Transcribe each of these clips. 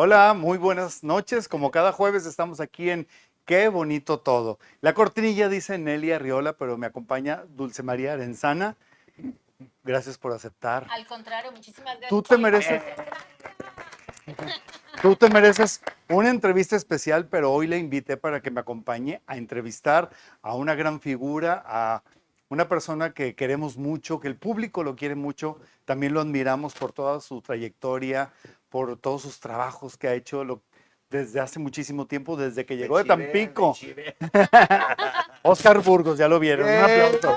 Hola, muy buenas noches. Como cada jueves estamos aquí en Qué bonito todo. La cortinilla dice Nelly Arriola, pero me acompaña Dulce María Arenzana. Gracias por aceptar. Al contrario, muchísimas gracias. Tú te mereces, tú te mereces una entrevista especial, pero hoy le invité para que me acompañe a entrevistar a una gran figura, a una persona que queremos mucho, que el público lo quiere mucho, también lo admiramos por toda su trayectoria, por todos sus trabajos que ha hecho lo- desde hace muchísimo tiempo, desde que llegó de Tampico. Oscar Burgos, ya lo vieron. Un aplauso.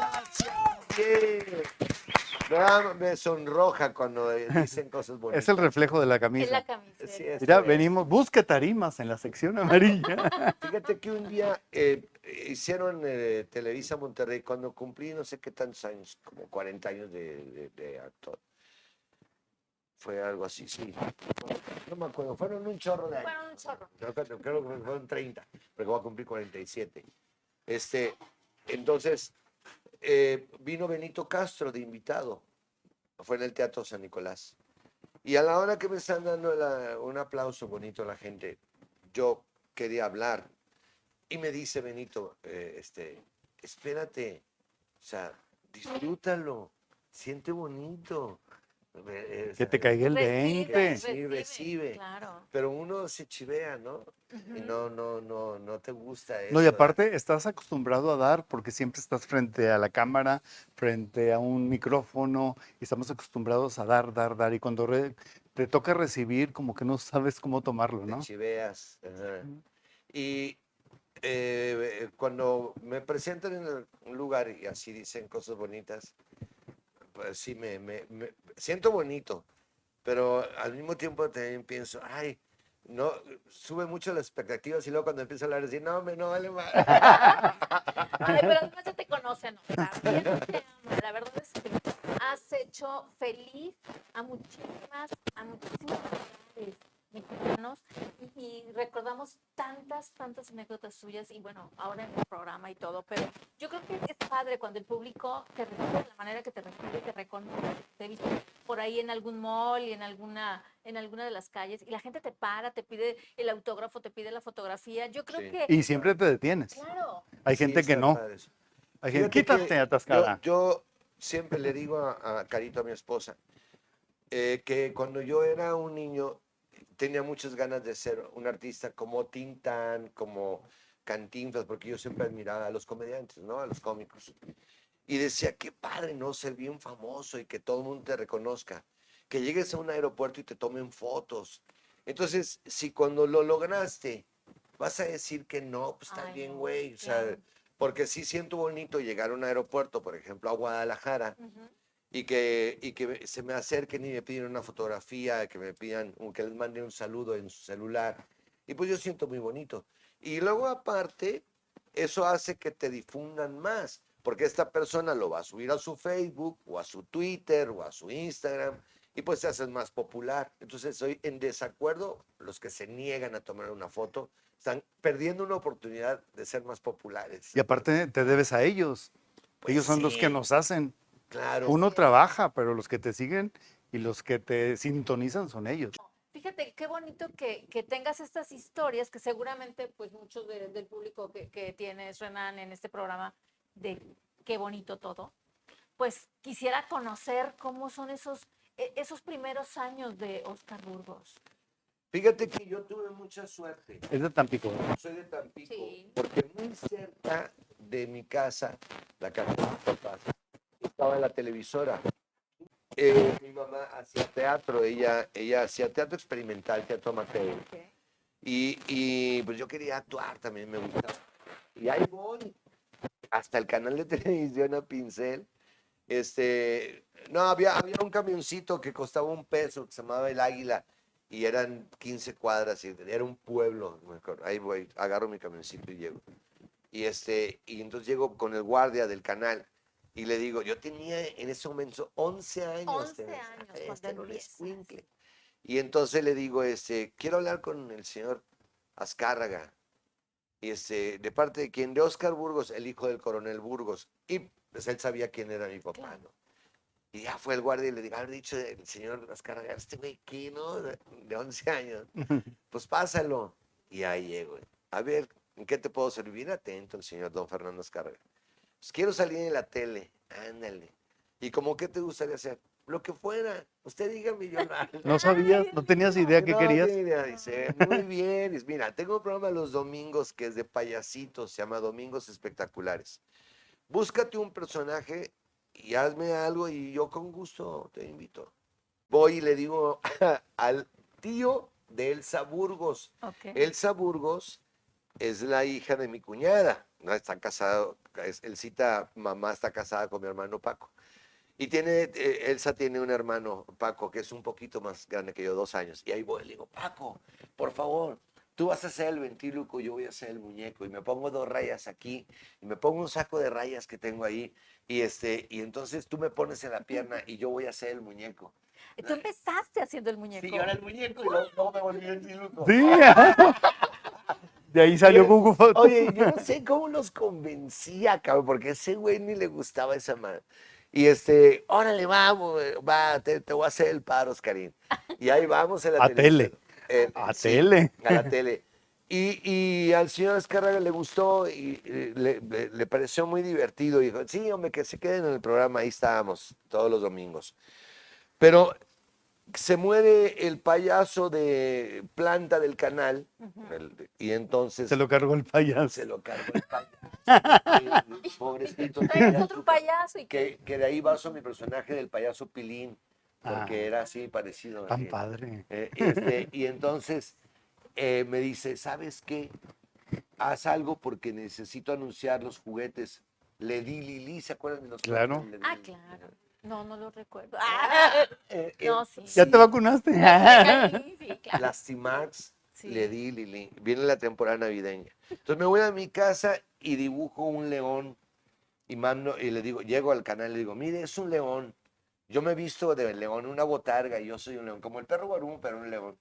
No, me sonroja cuando dicen cosas bonitas. Es el reflejo de la Es camisa. la camiseta. Sí, es. Mira, es. venimos, busca tarimas en la sección amarilla. Fíjate que un día eh, hicieron eh, Televisa Monterrey cuando cumplí no sé qué tantos años, como 40 años de, de- de actor. Fue algo así, sí. No me acuerdo, fueron un chorro de años. Fueron un chorro. Creo que, creo que fueron 30, porque voy a cumplir 47. Este, entonces, eh, vino Benito Castro de invitado. Fue en el Teatro San Nicolás. Y a la hora que me están dando la- un aplauso bonito a la gente, yo quería hablar. Y me dice Benito, eh, este, espérate, o sea, disfrútalo, siente bonito. Eh, Que te caiga el Recibe, 20. Sí, recibe. Claro. Pero uno se chivea, ¿no? Y no, no, no, no te gusta eso. No, y ¿eh? aparte estás acostumbrado a dar porque siempre estás frente a la cámara, frente a un micrófono y estamos acostumbrados a dar, dar, dar. Y cuando re- te toca recibir, como que no sabes cómo tomarlo, te ¿no? chiveas. ajá. Ujú. Y eh, cuando me presentan en un lugar y así dicen cosas bonitas, sí, me, me- me- siento bonito, pero al mismo tiempo también pienso, ay, no, sube mucho las expectativas y luego cuando empiezo a hablar, decir, no, me no vale más. Ay, pero además ya te conocen, ama. La verdad es que has hecho feliz a muchísimas, a muchísimas comunidades mexicanos y, y recordamos tantas, tantas anécdotas suyas y bueno, ahora en el programa y todo, pero yo creo que es padre cuando el público te recibe de la manera que te recibe, te reconoce, te viste por ahí en algún mall y en alguna, en alguna de las calles y la gente te para, te pide el autógrafo, te pide la fotografía. Yo creo Sí. que, Y siempre te detienes. claro, Hay Sí, gente que no. Hay gente, que quítate, atascada. Yo, yo siempre le digo a, a Carito, a mi esposa, eh, que cuando yo era un niño tenía muchas ganas de ser un artista como Tintán, como Cantinflas, porque yo siempre admiraba a los comediantes, ¿no? A los cómicos. Y decía, qué padre, ¿no? Ser bien famoso y que todo el mundo te reconozca. Que llegues a un aeropuerto y te tomen fotos. Entonces, si cuando lo lograste, vas a decir que no, pues está bien, güey. O sea, porque sí siento bonito llegar a un aeropuerto, por ejemplo, a Guadalajara, Ujú. Y que, y que se me acerquen y me piden una fotografía, que me pidan, que les mande un saludo en su celular. Y pues yo siento muy bonito. Y luego aparte, eso hace que te difundan más, porque esta persona lo va a subir a su Facebook o a su Twitter o a su Instagram y pues se haces más popular. Entonces soy en desacuerdo, los que se niegan a tomar una foto están perdiendo una oportunidad de ser más populares. Y aparte te debes a ellos. Pues ellos son los que sí, nos hacen. Claro. Uno trabaja, pero los que te siguen y los que te sintonizan son ellos. Fíjate, qué bonito que, que tengas estas historias que seguramente pues muchos de- del público que, que tienes, Renan, en este programa de qué bonito todo, pues quisiera conocer cómo son esos, e- esos primeros años de Oscar Burgos. Fíjate que yo tuve mucha suerte. Es de Tampico. ¿no? Soy de Tampico, Sí. porque muy cerca de mi casa, la casa de mis papás, estaba la televisora. Eh, mi mamá hacía teatro, ella, ella hacía teatro experimental, teatro amateur. Y, y, pues yo quería actuar también, me gustaba. Y ahí voy, hasta el canal de televisión a pincel. Este, no, había, había un camioncito que costaba un peso, que se llamaba El Águila, y eran 15 cuadras, y era un pueblo. me acuerdo. Ahí voy, agarro mi camioncito y llego. Y, este, y entonces llego con el guardia del canal y le digo, yo tenía en ese momento 11 años. 11 tenía, años este cuando. Y entonces le digo, este, quiero hablar con el señor Azcárraga. Y este, de parte de quién? De Oscar Burgos, el hijo del coronel Burgos. Y pues él sabía quién era mi papá, Claro. ¿no? Y ya fue el guardia y le digo, haber dicho el señor Azcárraga, este güey, ¿qué, no? De de 11 años. Pues pásalo. Y ahí llego. A ver, ¿en qué te puedo servir? Atento el señor don Fernando Azcárraga. Pues quiero salir en la tele. Ándale. ¿Y como qué te gustaría hacer? Lo que fuera. Usted dígame, yo. No sabías, no tenías idea qué No, querías. dice, muy bien. Dice, Mira, tengo un programa los domingos que es de payasitos, se llama Domingos Espectaculares. Búscate un personaje y hazme algo y yo con gusto te invito. Voy y le digo al tío de Elsa Burgos. Elsa Burgos es la hija de mi cuñada. No está casado, es, Elcita, mamá está casada con mi hermano Paco. Y tiene, eh, Elsa tiene un hermano, Paco, que es un poquito más grande que yo, dos años. Y ahí voy, le digo, Paco, por favor, tú vas a ser el ventríloco, yo voy a ser el muñeco. Y me pongo dos rayas aquí, y me pongo un saco de rayas que tengo ahí. Y, este, y entonces tú me pones en la pierna y yo voy a ser el muñeco. Tú empezaste haciendo el muñeco. Sí, yo era el muñeco y luego, luego me volví el ventríloco. Sí. De ahí salió Fotos. Oye, yo no sé cómo los convencía, cabrón, porque a ese güey ni le gustaba esa madre. Y este, órale, vamos, va, te, te voy a hacer el paro, Oscarín. Y ahí vamos en la A televisión. Eh, A sí, tele. A la tele. Y, y al señor Escarraga le gustó y le, le- le pareció muy divertido. Y dijo, sí, hombre, que se queden en el programa, ahí estábamos todos los domingos. Pero se muere el payaso de planta del canal el- y entonces Se lo cargó el payaso. se lo cargó el payaso. El Pobrecito. Otro payaso y que de ahí basó mi personaje del payaso Pilín, porque Ah. era así parecido. Tan así. padre. Eh, este, y entonces eh, me dice, ¿sabes qué? Haz algo porque necesito anunciar los juguetes. Le di Lili, ¿se acuerdan de los Claro. juguetes Ah, claro. No, no lo recuerdo. Ah, Eh, eh, no, sí. ¿Ya te vacunaste? Sí, sí, claro. Lastimax, Sí. le di Lili. Viene la temporada navideña. Entonces me voy a mi casa y dibujo un león y mando y le digo, llego al canal y le digo, mire, es un león. Yo me he visto de león, una botarga y yo soy un león, como el perro guarú, pero un león.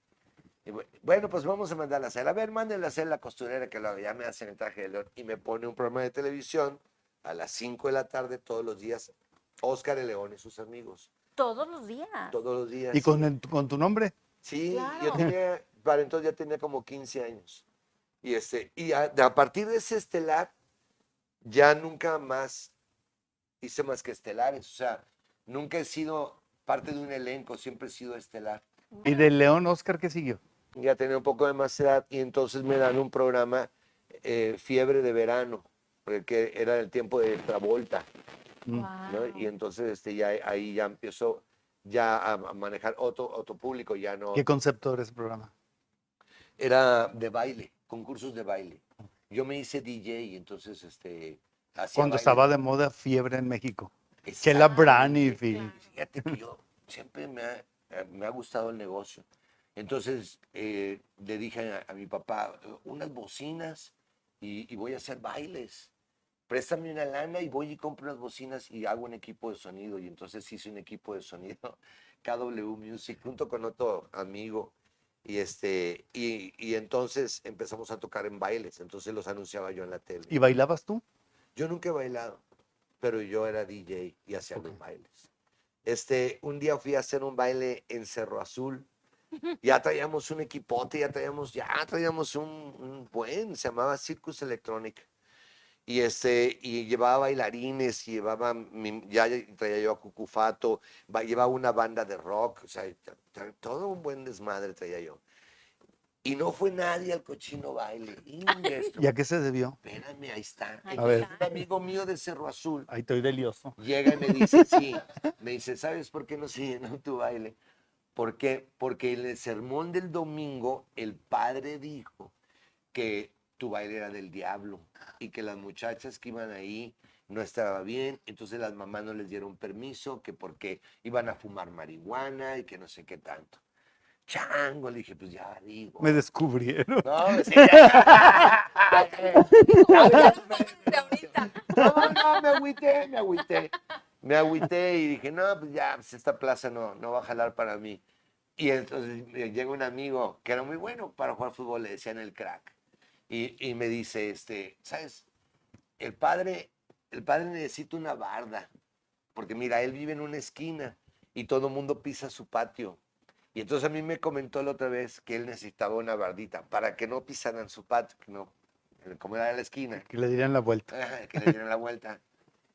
Y bueno, pues vamos a mandarla a hacer. A ver, mándenla a hacer la costurera que lo haga. Ya me hacen el traje de león y me pone un programa de televisión a las 5 de la tarde todos los días. Oscar el León y sus amigos. Todos los días. Todos los días. ¿Y con, el- con tu nombre? Sí, Claro. yo tenía, para entonces ya tenía como 15 años. Y, este, y a, a partir de ese estelar, ya nunca más hice más que estelares. O sea, nunca he sido parte de un elenco, siempre he sido estelar. ¿Y de León Oscar qué siguió? Ya tenía un poco de más edad y entonces me dan un programa, eh, Fiebre de Verano, porque era el tiempo de Travolta. Y entonces este, ya, ahí ya empiezo ya a, a manejar otro, otro público, ya no... ¿Qué concepto era ese programa? era de baile, concursos de baile. Yo me hice DJ y entonces este hacía Cuando baile. estaba de moda fiebre en México. Chela claro. Fíjate que yo siempre me ha, me ha gustado el negocio. Entonces eh, le dije a, a mi papá, "Eh, unas bocinas y, y voy a hacer bailes. Préstame una lana y voy y compro unas bocinas y hago un equipo de sonido. Y entonces hice un equipo de sonido, KW Music, junto con otro amigo. Y, este, y, y entonces empezamos a tocar en bailes. Entonces los anunciaba yo en la tele. ¿Y bailabas tú? Yo nunca he bailado, pero yo era DJ y hacía los bailes. Este, un día fui a hacer un baile en Cerro Azul. Ya traíamos un equipote, ya traíamos, ya traíamos un, un buen, se llamaba Circus Electronic. Y, este, y llevaba bailarines, y llevaba, mi- ya traía yo a Cucufato, ba- llevaba una banda de rock, o sea, todo un buen desmadre traía yo. Y no fue nadie al cochino baile. ¿Y a qué se debió? Espérame, ahí está. Ahí A ver. está. Un amigo mío de Cerro Azul Ahí estoy delioso. llega y me dice, sí, me dice, ¿sabes por qué no se llenó tu baile? ¿Por qué? Porque en el sermón del domingo el padre dijo que tu baile era del diablo y que las muchachas que iban ahí no estaba bien, entonces las mamás no les dieron permiso, que porque iban a fumar marihuana y que no sé qué tanto. Chango, le dije, pues ya digo. Me descubrieron. No, sí, ya. De ahorita. No, no, me agüité, me agüité. Me agüité y dije, no, pues ya, pues esta plaza no, no va a jalar para mí. Y entonces eh, llega un amigo que era muy bueno para jugar fútbol, le decían el crack. Y, y me dice, este, ¿sabes? El padre, el padre necesita una barda porque mira, él vive en una esquina y todo el mundo pisa su patio. Y entonces a mí me comentó la otra vez que él necesitaba una bardita para que no pisaran su patio, que no, como era la esquina, Que le dirían la vuelta. que le dieran la vuelta.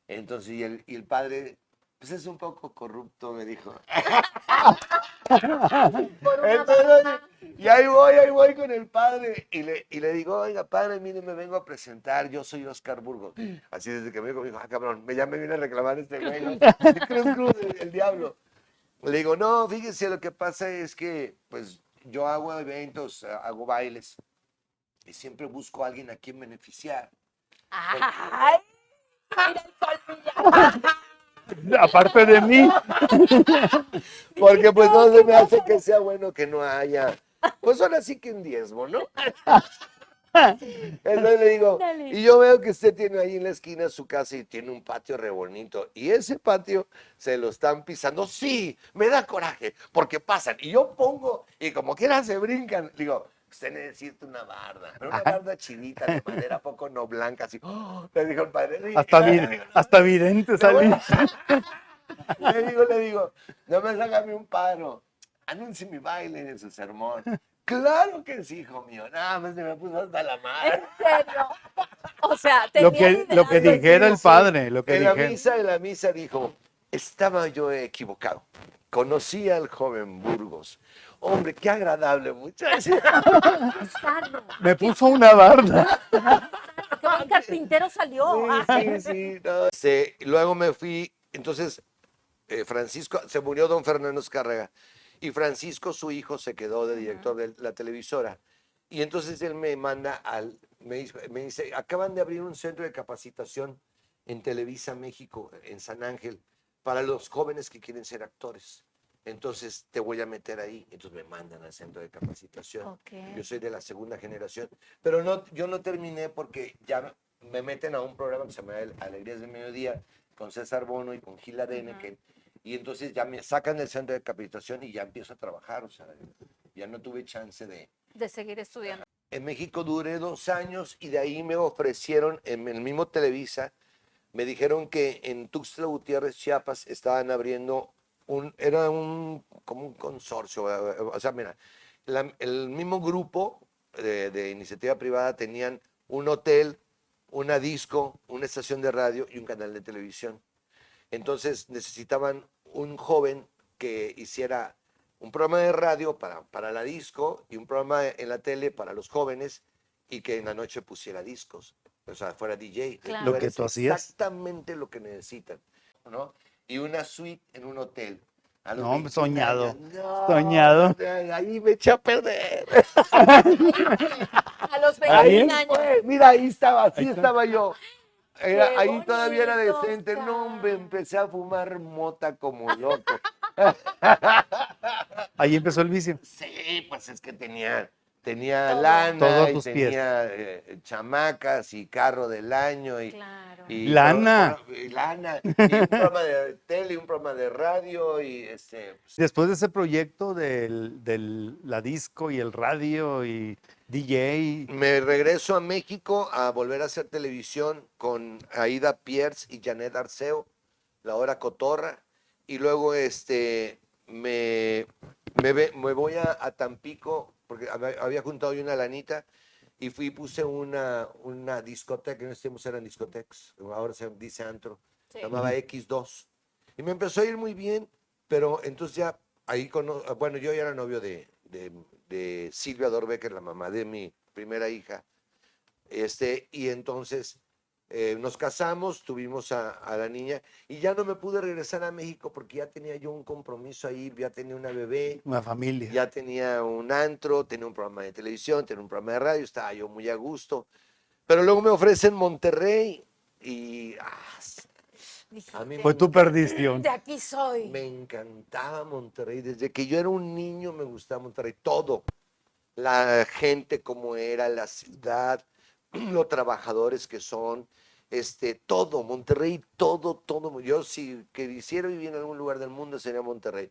Entonces, y el, y el padre, pues es un poco corrupto, me dijo. Entonces, y ahí voy, ahí voy con el padre. Y le, y le digo, oiga, padre, mire, me vengo a presentar. Yo soy Oscar Burgos. Así desde que me dijo, ah, cabrón, ya me viene a reclamar este güey. Cruz, cruz, el, el diablo. Le digo, no, fíjese, lo que pasa es que, pues, yo hago eventos, hago bailes. Y siempre busco a alguien a quien beneficiar. Ay, mira el colmillo. Aparte de mí. Porque pues no se me hace que sea bueno que no haya. Pues ahora sí que un diezmo, ¿no? Entonces le digo, Dale. y yo veo que usted tiene ahí en la esquina su casa y tiene un patio re bonito. Y ese patio se lo están pisando. Sí, me da coraje, porque pasan. Y yo pongo, y como quiera se brincan. Digo, usted necesita una barda, pero una barda chinita de madera poco no blanca, así. ¡Oh! Le dijo el padre. Hasta, Le vi- digo, "No, hasta vidente le salí. Le digo, le digo, no me hágame un paro. Anuncie mi baile en su sermón. Claro que sí, hijo mío. Nada más se me puso hasta la En madre. serio. O sea, Lo tenía que, lo que dijera el padre, lo que En la misa, en la misa dijo, estaba yo equivocado. Conocí al joven Burgos. Hombre, qué agradable muchacho. Me puso una barda. Qué buen carpintero salió. Sí, Ah, sí, sí. no. Sí, luego me fui, entonces eh, Francisco, se murió don Fernando Escárraga y Francisco, su hijo, se quedó de director de la televisora. Y entonces él me manda al, me dice, me dice, acaban de abrir un centro de capacitación en Televisa México, en San Ángel, para los jóvenes que quieren ser actores. Entonces te voy a meter ahí. Entonces me mandan al centro de capacitación. Ok. Yo soy de la segunda generación, pero no, yo no terminé porque ya me meten a un programa que se llama Alegrías de Mediodía con César Bono y con Gil Adene, Ajá. que- y entonces ya me sacan del centro de capacitación y ya empiezo a trabajar, o sea, ya no tuve chance de... De seguir estudiando. En México duré dos años y de ahí me ofrecieron, en el mismo Televisa, me dijeron que en Tuxtla Gutiérrez, Chiapas, estaban abriendo un, era un, como un consorcio, eh, o sea, mira, la- el mismo grupo de, de iniciativa privada tenían un hotel, una disco, una estación de radio y un canal de televisión. Entonces necesitaban un joven que hiciera un programa de radio para, para la disco y un programa en la tele para los jóvenes y que en la noche pusiera discos, o sea, fuera DJ. Claro. Lo que tú hacías. Exactamente lo que necesitan, ¿no? Y una suite en un hotel. A los No, 21 soñado. No, soñado. Ahí me eché a perder. A los Ahí 21 años. Pues, mira, ahí estaba, así Ahí estaba yo. Era- ahí todavía era decente. No, hombre, empecé a fumar mota como loco. Ahí empezó el vicio. Sí, pues es que tenía, tenía Todo. lana, y tus tenía eh, chamacas y carro del año y, Claro. y Lana. y lana, y un programa de tele, un programa de radio y este, pues, Después de ese proyecto del, del- la disco y el radio y DJ, Me regreso a México a volver a hacer televisión con Aida Pierce y Janet Arceo, la hora cotorra, y luego este, me, me, ve- me voy a, a Tampico, porque había, juntado yo una lanita, y fui y puse una, una discoteca, en ese tiempo eran discotecas, ahora se dice antro, Sí. se llamaba X2, y me empezó a ir muy bien, pero entonces ya ahí, cono- bueno, yo ya era novio de, de, de Silvia Dorbecker, la mamá de mi primera hija, este, y entonces eh, nos casamos, tuvimos a, a la niña, y ya no me pude regresar a México porque ya tenía yo un compromiso ahí, ya tenía una bebé, una familia. ya tenía un antro, tenía un programa de televisión, tenía un programa de radio, estaba yo muy a gusto. Pero luego me ofrecen Monterrey y ah, Dijiste, a mí Pues tú perdiste. de aquí soy. me encantaba Monterrey. Desde que yo era un niño me gustaba Monterrey. Todo. La gente como era, la ciudad, los trabajadores que son, este, todo. Monterrey, todo, todo. Yo si quisiera vivir en algún lugar del mundo sería Monterrey.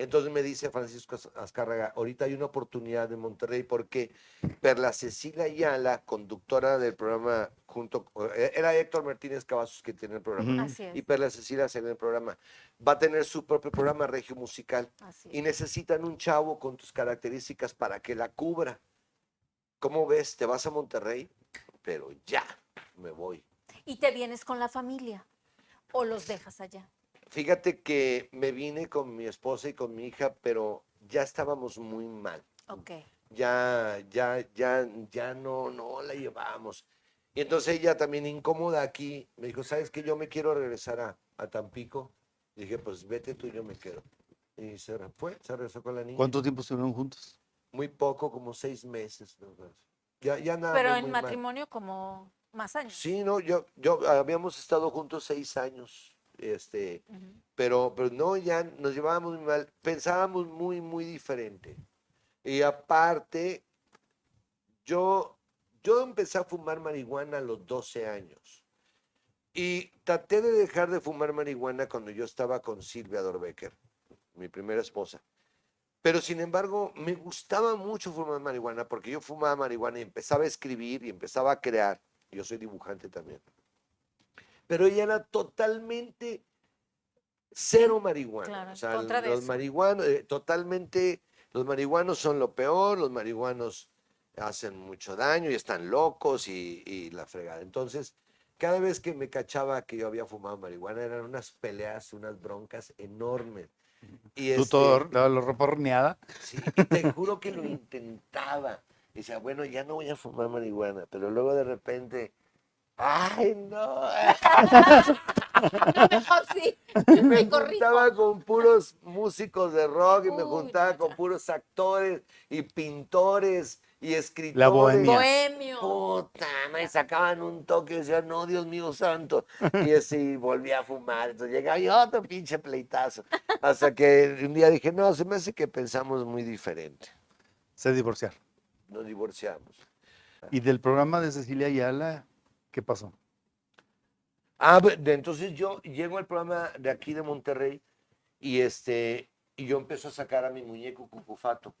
Entonces me dice Francisco Az- Azcárraga, ahorita hay una oportunidad en Monterrey porque Perla Cecilia Ayala, conductora del programa junto, eh, era Héctor Martínez Cavazos que tiene el programa, Ujú. Así es. y Perla Cecilia en el programa, va a tener su propio programa regio musical Así y es. necesitan un chavo con tus características para que la cubra. ¿Cómo ves? ¿Te vas a Monterrey? Pero ya, me voy. Y te vienes con la familia o los dejas allá. Fíjate que me vine con mi esposa y con mi hija, pero ya estábamos muy mal. Ok. Ya, ya, ya, ya no, no la llevábamos. Y entonces ella también incómoda aquí, me dijo, ¿sabes qué? Yo me quiero regresar a, a Tampico. dije, pues vete tú, yo me quedo. Y se fue, se regresó con la niña. ¿Cuánto tiempo estuvieron juntos? Muy poco, como seis meses. ¿no? Ya, ya nada. Pero en muy mal. matrimonio como más años. Sí, no, yo, yo habíamos estado juntos seis años. Este, Ujú. pero, pero no, ya nos llevábamos muy mal, pensábamos muy, muy diferente. Y aparte, yo, yo empecé a fumar marihuana a los 12 años. Y traté de dejar de fumar marihuana cuando yo estaba con Silvia Dorbecker, mi primera esposa. Pero sin embargo, me gustaba mucho fumar marihuana porque yo fumaba marihuana y empezaba a escribir y empezaba a crear. Yo soy dibujante también. Pero ella era totalmente cero marihuana. claro, o sea, contra los marihuanos, eh, totalmente, los marihuanos son lo peor, los marihuanos hacen mucho daño y están locos y, y la fregada. Entonces, cada vez que me cachaba que yo había fumado marihuana, eran unas peleas, unas broncas enormes. Y Tú este, todo, la, la ropa horneada. Sí, y te juro que lo intentaba. Y decía, bueno, ya no voy a fumar marihuana, pero luego de repente, ¡ay, no! No, mejor sí. Y me juntaba con puros músicos de rock y me Uy, juntaba con puros actores y pintores y escritores. La bohemia. Bohemio. Puta, me sacaban un toque y decían, no, Dios mío santo. Y así volví a fumar. Entonces llegaba y otro pinche pleitazo. Hasta que un día dije, no, se me hace que pensamos muy diferente. Se divorciaron. Nos divorciamos. Y del programa de Cecilia Ayala, ¿qué pasó? Ah, entonces yo llego al programa de aquí de Monterrey y este y yo empiezo a sacar a mi muñeco Cucufato.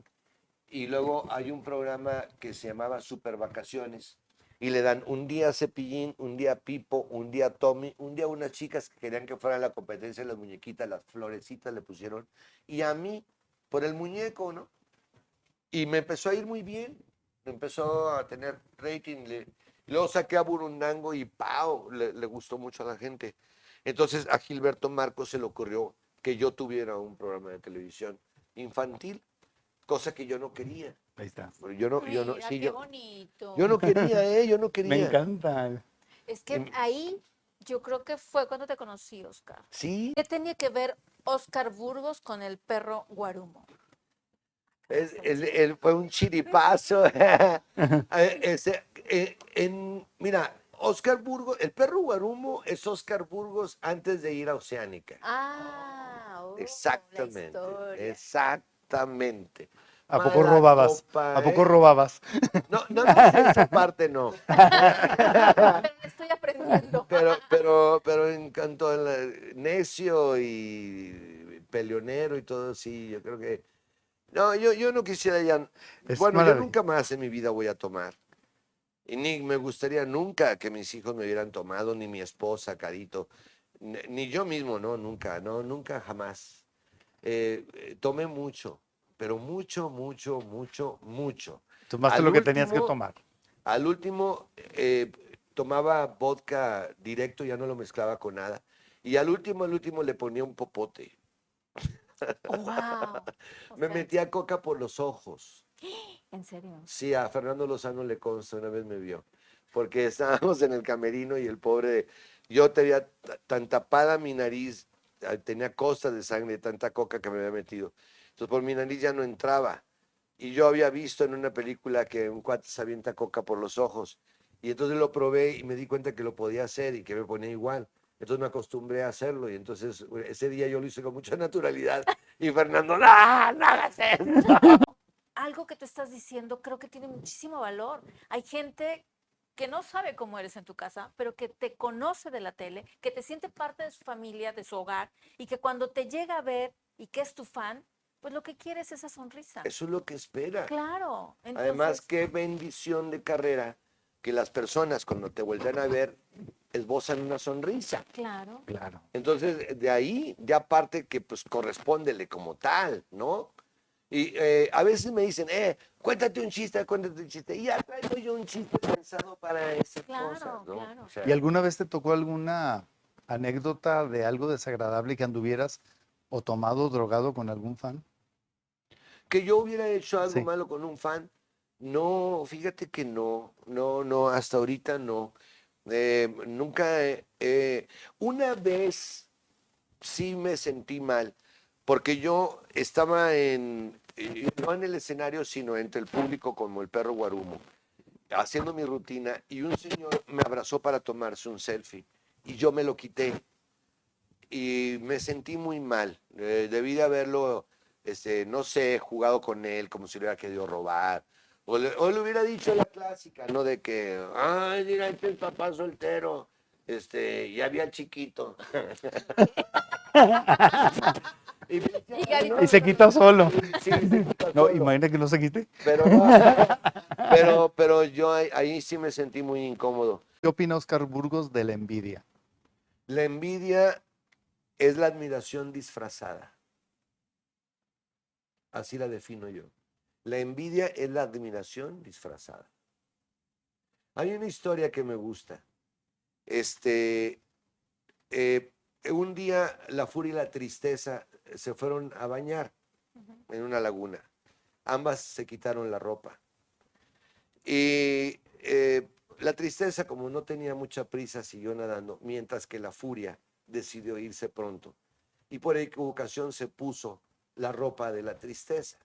Y luego hay un programa que se llamaba Super Vacaciones y le dan un día a Cepillín, un día a Pipo, un día a Tommy, un día a unas chicas que querían que fuera la competencia de las muñequitas, las florecitas le pusieron y a mí por el muñeco, ¿no? Y me empezó a ir muy bien, empezó a tener rating, le, luego saqué a Burundango y ¡pau! Le, le gustó mucho a la gente. Entonces a Gilberto Marcos se le ocurrió que yo tuviera un programa de televisión infantil, cosa que yo no quería. Ahí está. Pero yo no, yo no, Mira, sí, qué yo, bonito. yo no quería, ¿eh? Yo no quería. Me encanta. Es que ahí yo creo que fue cuando te conocí, Oscar. Sí, ¿Qué tenía que ver Oscar Burgos con el perro Guarumo? es- él, él fue un chiripazo. Eh, ese, eh, en, mira, Oscar Burgos, el perro Guarumo es Oscar Burgos antes de ir a Oceánica. Ah, oh, la Exactamente, historia. Exactamente. ¿A poco Mala robabas? copa, ¿A poco ¿eh? robabas? No, no, no, esa parte no. Pero estoy aprendiendo. Pero, pero, pero en cuanto al eh, necio y peleonero y todo, sí, yo creo que. No, yo, yo no quisiera ya. Es bueno, yo maravilla- nunca más en mi vida voy a tomar. Y ni me gustaría nunca que mis hijos me hubieran tomado, ni mi esposa, Carito, ni, ni yo mismo, no, nunca, no, nunca, jamás. Eh, eh, tomé mucho, pero mucho, mucho, mucho, mucho. Tomaste Al lo que tenías que tomar. Al último, eh, tomaba vodka directo, ya no lo mezclaba con nada. Y al último, al último le ponía un popote. wow. Me metía coca por los ojos. ¿En serio? Sí, a Fernando Lozano le consta, una vez me vio. Porque estábamos en el camerino y el pobre, yo tenía tan tapada mi nariz, tenía costas de sangre de tanta coca que me había metido. Entonces por mi nariz ya no entraba. Y yo había visto en una película que un cuate se avienta coca por los ojos. Y entonces lo probé y me di cuenta que lo podía hacer y que me ponía igual. Entonces me acostumbré a hacerlo y entonces ese día yo lo hice con mucha naturalidad. Y Fernando, no, no hagas eso. Algo que tú estás diciendo creo que tiene muchísimo valor. Hay gente que no sabe cómo eres en tu casa, pero que te conoce de la tele, que te siente parte de su familia, de su hogar, y que cuando te llega a ver y que es tu fan, pues lo que quiere es esa sonrisa. Eso es lo que espera. Claro. Además, qué bendición de carrera que las personas cuando te vuelven a ver esbozan una sonrisa. Claro. Claro. Entonces, de ahí, ya aparte que pues correspóndele como tal, ¿no? Y eh, a veces me dicen, eh, cuéntate un chiste, cuéntate un chiste. Y ya traigo yo un chiste pensado para esa Claro, cosa, ¿no? claro. O sea, ¿Y alguna vez te tocó alguna anécdota de algo desagradable que anduvieras o tomado o drogado con algún fan? que yo hubiera hecho algo Sí. malo con un fan. No, fíjate que no, no, no, hasta ahorita no. Eh, nunca, eh, eh, una vez sí me sentí mal, porque yo estaba en, no en el escenario, sino entre el público como el perro guarumo, haciendo mi rutina, y un señor me abrazó para tomarse un selfie, y yo me lo quité. Y me sentí muy mal. Eh, debí de haberlo este, no sé, jugado con él como si le hubiera querido robar. O le, o le hubiera dicho la clásica, ¿no? De que, ay, mira, este es papá soltero, este, ya había chiquito. y, me decía, Y Gaby, "No, Y se quita solo. sí, se quita No, solo". imagina que no se quite. Pero, pero, pero yo ahí, ahí sí me sentí muy incómodo. ¿Qué opina Oscar Burgos de la envidia? La envidia es la admiración disfrazada. Así la defino yo. La envidia es la admiración disfrazada. Hay una historia que me gusta. Este, eh, un día la furia y la tristeza se fueron a bañar en una laguna. Ambas se quitaron la ropa. Y eh, la tristeza, como no tenía mucha prisa, siguió nadando, mientras que la furia decidió irse pronto. Y por equivocación se puso la ropa de la tristeza.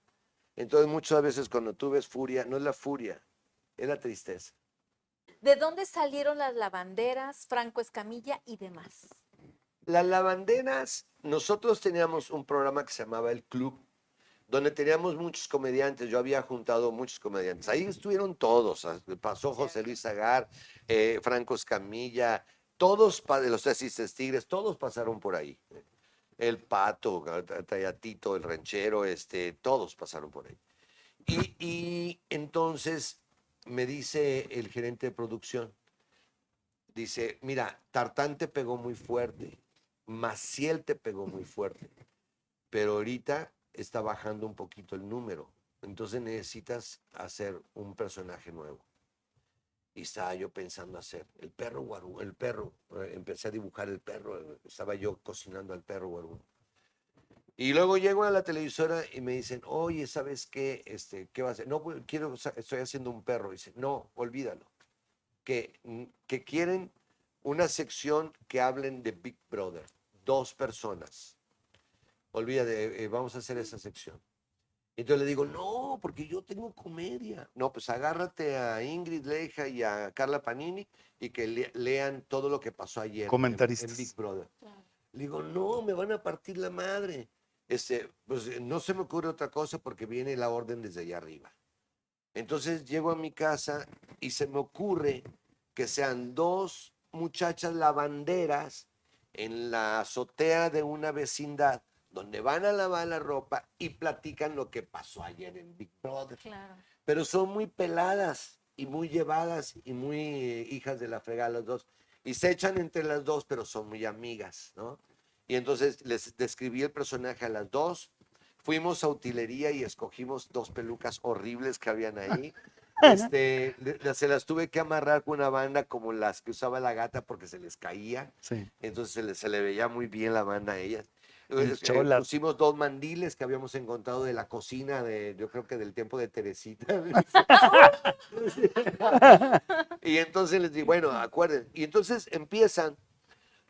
Entonces muchas veces cuando tú ves furia, no es la furia, es la tristeza. ¿De dónde salieron las lavanderas, Franco Escamilla y demás? Las lavanderas, nosotros teníamos un programa que se llamaba El Club, donde teníamos muchos comediantes. Yo había juntado muchos comediantes. Ahí estuvieron todos. ah, Pasó José Luis Agar, eh, Franco Escamilla, todos los Tres Tigres, todos pasaron por ahí. El Pato, Tayatito, el Ranchero, este, todos pasaron por ahí. Y, y entonces me dice el gerente de producción, dice, mira, Tartán te pegó muy fuerte, Maciel te pegó muy fuerte, pero ahorita está bajando un poquito el número, entonces necesitas hacer un personaje nuevo. Y estaba yo pensando hacer el perro guarú, el perro, eh, empecé a dibujar el perro, estaba yo cocinando al perro guarú. Y luego llego a la televisora y me dicen, oye, ¿sabes qué? Este, ¿Qué vas a hacer? No, quiero, estoy haciendo un perro. dice, no, olvídalo. Que, que quieren una sección que hablen de Big Brother. Dos personas. Olvídate, eh, vamos a hacer esa sección. Entonces le digo, no, porque yo tengo comedia. No, pues agárrate a Ingrid Leija y a Carla Panini y que le- lean todo lo que pasó ayer en- en, Comentaristas. Big Brother. Le digo, no, me van a partir la madre. Este, pues eh, no se me ocurre otra cosa porque viene la orden desde allá arriba. Entonces llego a mi casa y se me ocurre que sean dos muchachas lavanderas en la azotea de una vecindad donde van a lavar la ropa y platican lo que pasó ayer en Big Brother. Claro. Pero son muy peladas y muy llevadas y muy eh, hijas de la fregada las dos. Y se echan entre las dos, pero son muy amigas, ¿no? Y entonces les describí el personaje a las dos. Fuimos a utilería y escogimos dos pelucas horribles que habían ahí. Este, le- se las tuve que amarrar con una banda como las que usaba la gata porque se les caía. Sí. Entonces se le, se le veía muy bien la banda a ellas. Eh, pusimos dos mandiles que habíamos encontrado de la cocina, de, yo creo que del tiempo de Teresita. y entonces les digo, bueno, acuerden. Y entonces empiezan,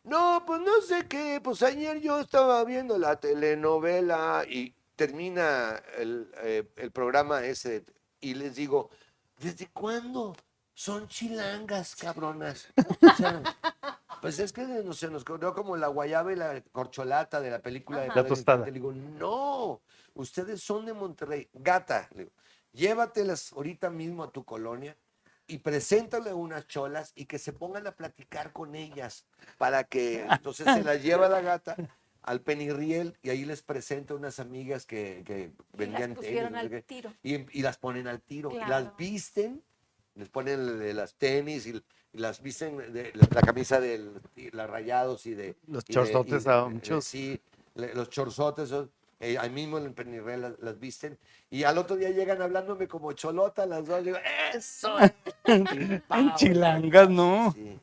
no, pues no sé qué, pues ayer yo estaba viendo la telenovela y termina el, eh, el programa ese y les digo, ¿desde cuándo? Son chilangas, cabronas. O sea, pues es que no se nos corrió como la guayaba y la corcholata de la película de. La tostada. Le digo, no, ustedes son de Monterrey. Gata, le digo, llévatelas ahorita mismo a tu colonia y preséntale unas cholas y que se pongan a platicar con ellas para que entonces se las lleva la gata al Penirriel y ahí les presento unas amigas que, que Y las vendían tenis, pusieron no sé al qué, tiro. y, y las ponen al tiro. y Claro. las visten, les ponen las tenis y, y las visten de la, la camisa de las rayados y de... Los y chorzotes y de- de- anchos. Sí, le- los chorzotes, eh, ahí mismo en el Penirriel las, las visten. Y al otro día llegan hablándome como cholota las dos. Digo, ¡eso! Y pao, Chilangas, ¿no? Sí.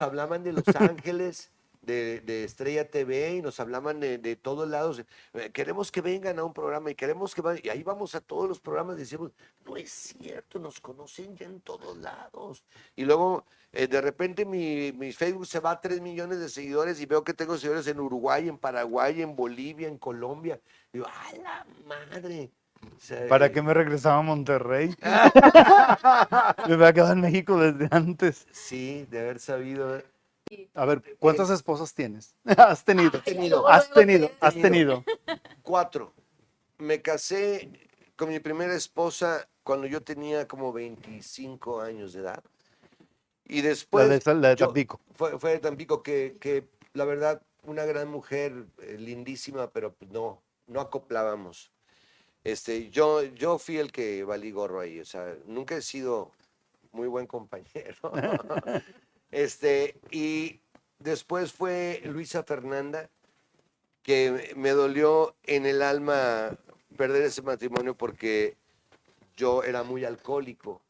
Hablaban de Los Ángeles, de, de Estrella TV y nos hablaban de, de todos lados. Eh, Queremos que vengan a un programa y queremos que vayan. Y ahí vamos a todos los programas y decimos, no es cierto, nos conocen ya en todos lados. Y luego, eh, de repente, mi, mi Facebook se va a 3 millones de seguidores y veo que tengo seguidores en Uruguay, en Paraguay, en Bolivia, en Colombia. Digo, ¡a la madre! O sea, ¿Para eh, qué me regresaba a Monterrey? me había quedado en México desde antes. Sí, de haber sabido. Eh. A ver, ¿cuántas esposas tienes? Has tenido. tenido. Has tenido, has tenido. Cuatro. Me casé con mi primera esposa cuando yo tenía como 25 años de edad. Y La después... de, la de yo- Tampico. Fue, fue de Tampico que, que, la verdad, una gran mujer, eh, lindísima, pero pues, no, no acoplábamos. Este, yo, yo fui el que valí gorro ahí, o sea, nunca he sido muy buen compañero. este, y después fue Luisa Fernanda, que me dolió en el alma perder ese matrimonio porque yo era muy alcohólico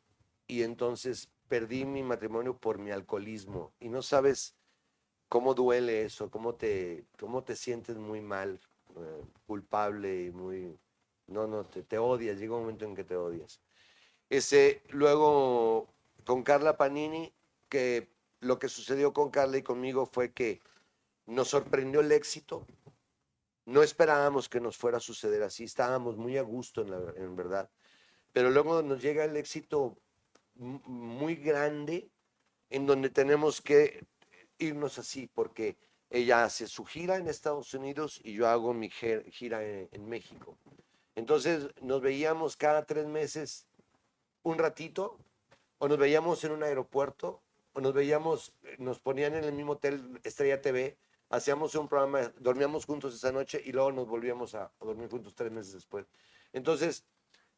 y entonces perdí mi matrimonio por mi alcoholismo y no sabes cómo duele eso, cómo te, cómo te sientes muy mal, eh, culpable y muy... No, no, te, te odias, llega un momento en que te odias. Ese, luego con Carla Panini, que lo que sucedió con Carla y conmigo fue que nos sorprendió el éxito. No esperábamos que nos fuera a suceder así, estábamos muy a gusto en, la- en verdad. Pero luego nos llega el éxito muy grande en donde tenemos que irnos así, porque ella hace su gira en Estados Unidos y yo hago mi gira en, México. Entonces nos veíamos cada tres meses un ratito, o nos veíamos en un aeropuerto, nos veíamos, nos ponían en el mismo hotel Estrella TV, hacíamos un programa, dormíamos juntos esa noche y luego nos volvíamos a, a dormir juntos tres meses después. Entonces,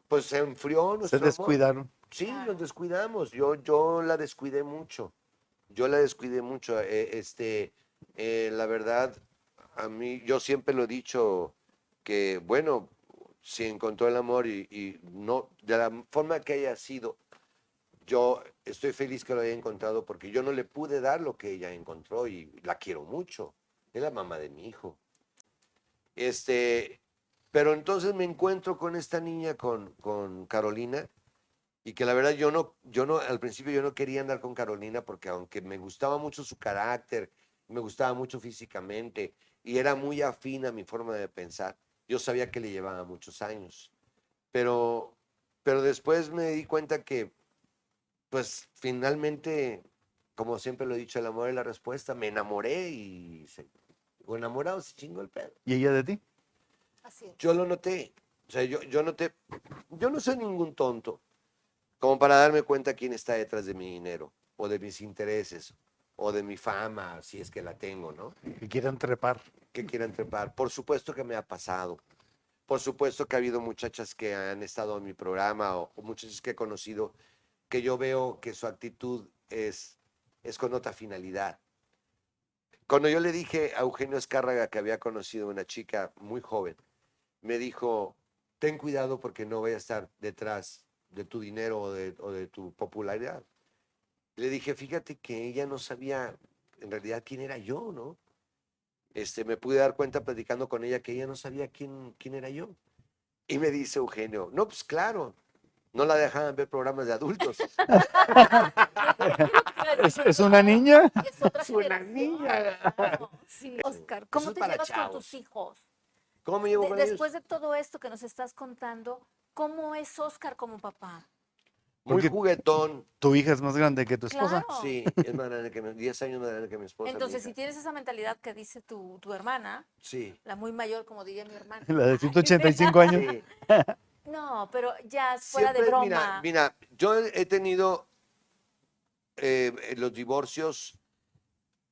pues se enfrió Se nuestro amor. descuidaron. Sí, nos descuidamos. Yo, yo la descuidé mucho. Yo la descuidé mucho. eh, este, eh, la verdad, a mí, yo siempre lo he dicho que, bueno, si encontró el amor y, y no, de la forma que haya sido, yo estoy feliz que lo haya encontrado porque yo no le pude dar lo que ella encontró y la quiero mucho. Es la mamá de mi hijo. Este, pero entonces me encuentro con esta niña, con, con Carolina, y que la verdad yo no, yo no, al principio yo no quería andar con Carolina porque aunque me gustaba mucho su carácter, me gustaba mucho físicamente y era muy afín a mi forma de pensar, yo sabía que le llevaba muchos años. Pero, pero después me di cuenta que, pues finalmente, como siempre lo he dicho, el amor es la respuesta, me enamoré y se, o enamorado se chingó el pedo. ¿Y ella de ti? Así es. Yo lo noté. O sea, yo, yo noté. Yo no soy ningún tonto como para darme cuenta quién está detrás de mi dinero, o de mis intereses, o de mi fama, si es que la tengo, ¿no? Que quieran trepar. Que quieran trepar. Por supuesto que me ha pasado. Por supuesto que ha habido muchachas que han estado en mi programa o, o muchachas que he conocido que yo veo que su actitud es, es con otra finalidad. Cuando yo le dije a Eugenio Escárraga que había conocido una chica muy joven, me dijo, ten cuidado porque no voy a estar detrás de tu dinero o de, o de tu popularidad. Le dije, fíjate que ella no sabía en realidad quién era yo, ¿no? Este, me pude dar cuenta platicando con ella que ella no sabía quién, quién era yo. Y me dice Eugenio, no, pues claro, no la dejaban ver programas de adultos. ¿Es, es una niña? Es otra Es una niña. Sí, Oscar, ¿cómo es te llevas con tus hijos? ¿Cómo me llevo De- con después ellos? de todo esto que nos estás contando, ¿cómo es Oscar como papá? Muy Porque- juguetón. Tu hija es más grande que tu esposa. Claro. Sí, es más grande que mi, 10 años más grande que mi esposa. mi Entonces, si tienes esa mentalidad que dice tu, tu hermana, Sí, la muy mayor, como diría mi hermana. La de 185 años. sí. No, pero ya es fuera de broma. Mira, mira, yo he tenido eh, los divorcios.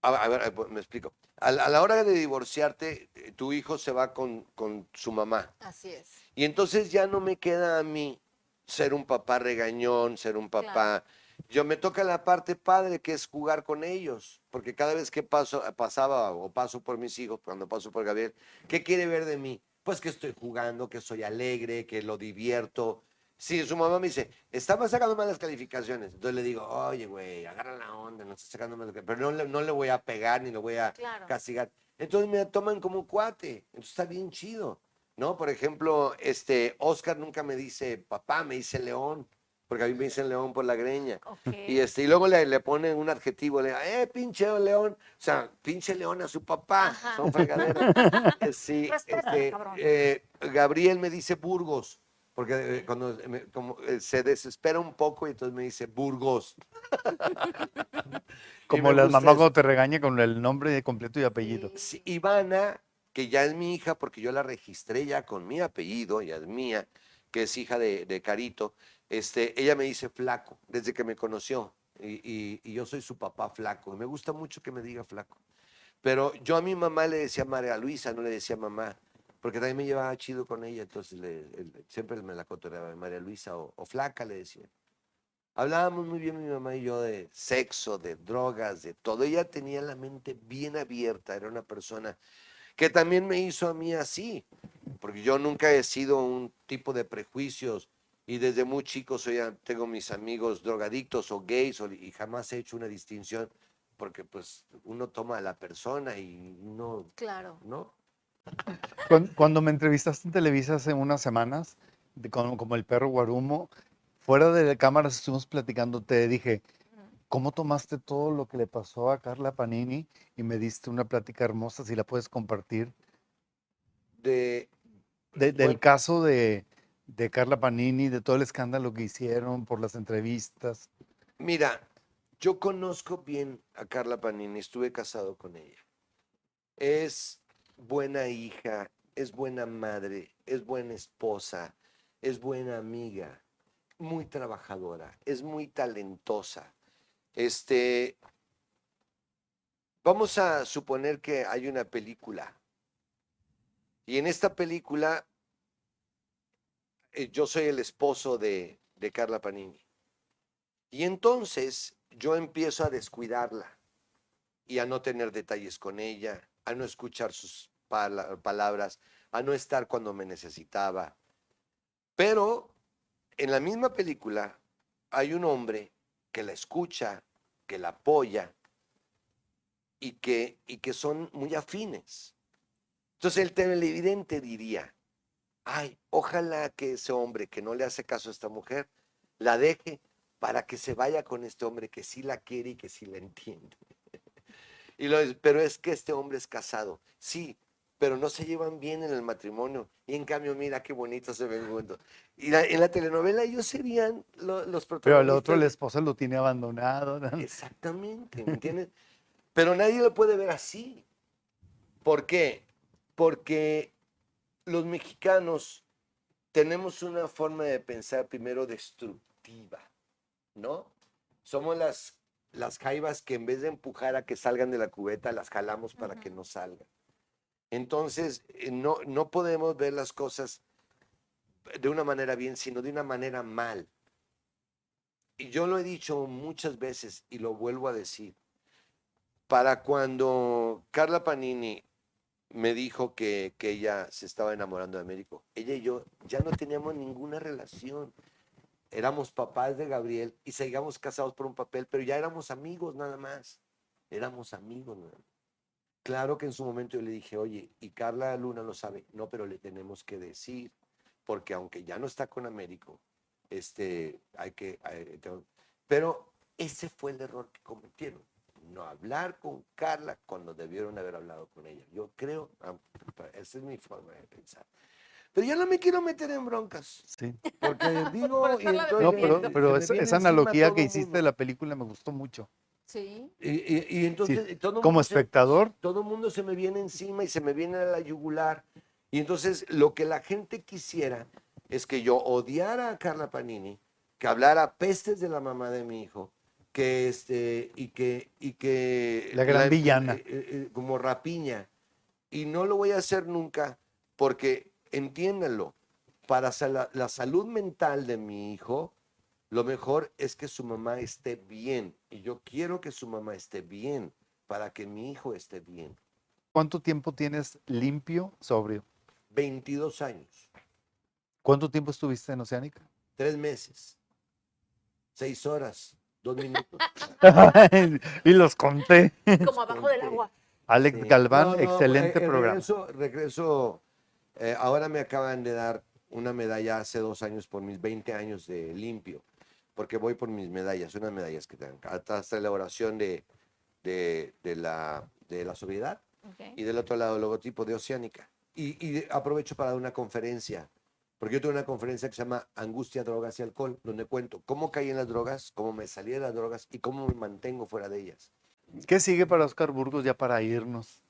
A, a ver, ver, me explico. A, la- a la hora de divorciarte, eh, tu hijo se va con, con su mamá. Así es. Y entonces ya no me queda a mí ser un papá regañón, ser un papá. Yo me toca la parte padre que es jugar con ellos, porque cada vez que paso, pasaba o paso por mis hijos, cuando paso por Gabriel, ¿qué quiere ver de mí? Pues que estoy jugando, que soy alegre, que lo divierto. Si su mamá me dice, estaba sacando malas calificaciones, entonces le digo, oye, güey, agarra la onda, no estás sacando malas calificaciones, pero no le, no le voy a pegar ni le voy a Claro. castigar. Entonces me toman como un cuate, entonces está bien chido. ¿no? Por ejemplo, este, Oscar nunca me dice papá, me dice león, porque a mí me dicen león por la greña. Y, este, y luego le, le ponen un adjetivo, le eh, pinche león, o sea, pinche león a su papá, Ajá. son fregaderas. Eh, sí, este, cabrón. eh, Gabriel me dice Burgos, porque eh, cuando me- como, eh, se desespera un poco y entonces me dice Burgos. Como las mamás cuando te regañan con el nombre completo y apellido. Sí, Ivana, que ya es mi hija, porque yo la registré ya con mi apellido, ya es mía, que es hija de, de Carito, este, ella me dice flaco desde que me conoció. Y, yo soy su papá flaco. y Me gusta mucho que me diga flaco. Pero yo a mi mamá le decía María Luisa, no le decía mamá, porque también me llevaba chido con ella, entonces siempre me la cotoreaba María Luisa o, o flaca, le decía. Hablábamos muy bien mi mamá y yo de sexo, de drogas, de todo. Ella tenía la mente bien abierta, era una persona que también me hizo a mí así, porque yo nunca he sido un tipo de prejuicios y desde muy chico soy, tengo mis amigos drogadictos o gays o- y jamás he hecho una distinción porque pues uno toma a la persona y no, Claro. ¿no? Cuan- Cuando me entrevistaste en Televisa hace unas semanas, de- como, como el perro Guarumo, fuera de la cámara estuvimos platicando, te dije, ¿cómo tomaste todo lo que le pasó a Carla Panini? Y me diste una plática hermosa, si la puedes compartir, De, de- del Bueno. caso de, de Carla Panini, de todo el escándalo que hicieron por las entrevistas. Mira, yo conozco bien a Carla Panini, estuve casado con ella. Es buena hija, es buena madre, es buena esposa, es buena amiga, muy trabajadora, es muy talentosa. Este, vamos a suponer que hay una película. Y en esta película, yo soy el esposo de, de Carla Panini. Y entonces yo empiezo a descuidarla y a no tener detalles con ella, a no escuchar sus pala- palabras, a no estar cuando me necesitaba. Pero en la misma película hay un hombre que la escucha, que la apoya y que, y que son muy afines. Entonces el televidente diría, ay, ojalá que ese hombre que no le hace caso a esta mujer, la deje para que se vaya con este hombre que sí la quiere y que sí la entiende. Y lo, pero es que este hombre es casado, sí, pero no se llevan bien en el matrimonio. Y en cambio, mira qué bonito se ven juntos. Y la- en la telenovela ellos serían lo- los protagonistas. Pero al otro la esposa lo tiene abandonado. ¿no? Exactamente, ¿me entiendes? Pero nadie lo puede ver así. ¿Por qué? Porque los mexicanos tenemos una forma de pensar primero destructiva, ¿no? Somos las, las jaivas que en vez de empujar a que salgan de la cubeta, las jalamos para que no salgan. Entonces, eh, no, no podemos ver las cosas de una manera bien, sino de una manera mal. Y yo lo he dicho muchas veces y lo vuelvo a decir. Para cuando Carla Panini me dijo que, que ella se estaba enamorando de Américo, ella y yo ya no teníamos ninguna relación. Éramos papás de Gabriel y seguíamos casados por un papel, pero ya éramos amigos nada más. Éramos amigos. Claro que en su momento yo le dije, oye, y Carla Luna lo sabe, no, pero le tenemos que decir, porque aunque ya no está con Américo, este, hay que, tengo- pero ese fue el error que cometieron, no hablar con Carla cuando debieron haber hablado con ella. Yo creo, esa es mi forma de pensar. Pero yo no me quiero meter en broncas, Sí. porque digo, y estarla entonces No, pero, pero esa, analogía que hiciste mundo. de la película me gustó mucho. Sí. Y, y- y entonces todo Como mundo se- espectador, todo el mundo se me viene encima y se me viene a la yugular. Y entonces lo que la gente quisiera es que yo odiara a Carla Panini, que hablara pestes de la mamá de mi hijo, que este y que y que La gran villana. eh, eh, como rapiña y no lo voy a hacer nunca porque entiéndanlo para la, la salud mental de mi hijo lo mejor es que su mamá esté bien y yo quiero que su mamá esté bien para que mi hijo esté bien ¿Cuánto tiempo tienes limpio, sobrio? 22 años ¿Cuánto tiempo estuviste en Oceánica? tres meses seis horas dos minutos y los conté. Como abajo del agua. Alex Sí. Galván, No, no, excelente eh, eh, programa. Regreso, regreso, eh, ahora me acaban de dar una medalla hace dos años por mis 20 años de limpio, porque voy por mis medallas, unas medallas que tengo, hasta, hasta elaboración de, de, de la, de la sobriedad Ok. y del otro lado el logotipo de Oceánica. Y, y aprovecho para dar una conferencia, porque yo tengo una conferencia que se llama Angustia, Drogas y Alcohol, donde cuento cómo caí en las drogas, cómo me salí de las drogas y cómo me mantengo fuera de ellas. ¿Qué sigue para Oscar Burgos ya para irnos?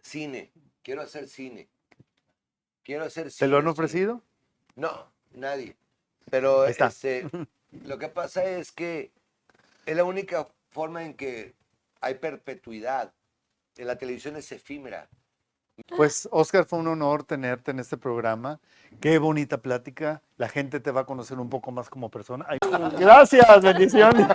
Cine, quiero hacer cine. Quiero hacer ¿Te cine. lo han ofrecido? No, nadie. Pero este, lo que pasa es que es la única forma en que hay perpetuidad. En la televisión es efímera. Pues Oscar, fue un honor tenerte en este programa. Qué bonita plática. La gente te va a conocer un poco más como persona. Ay, Gracias, bendiciones.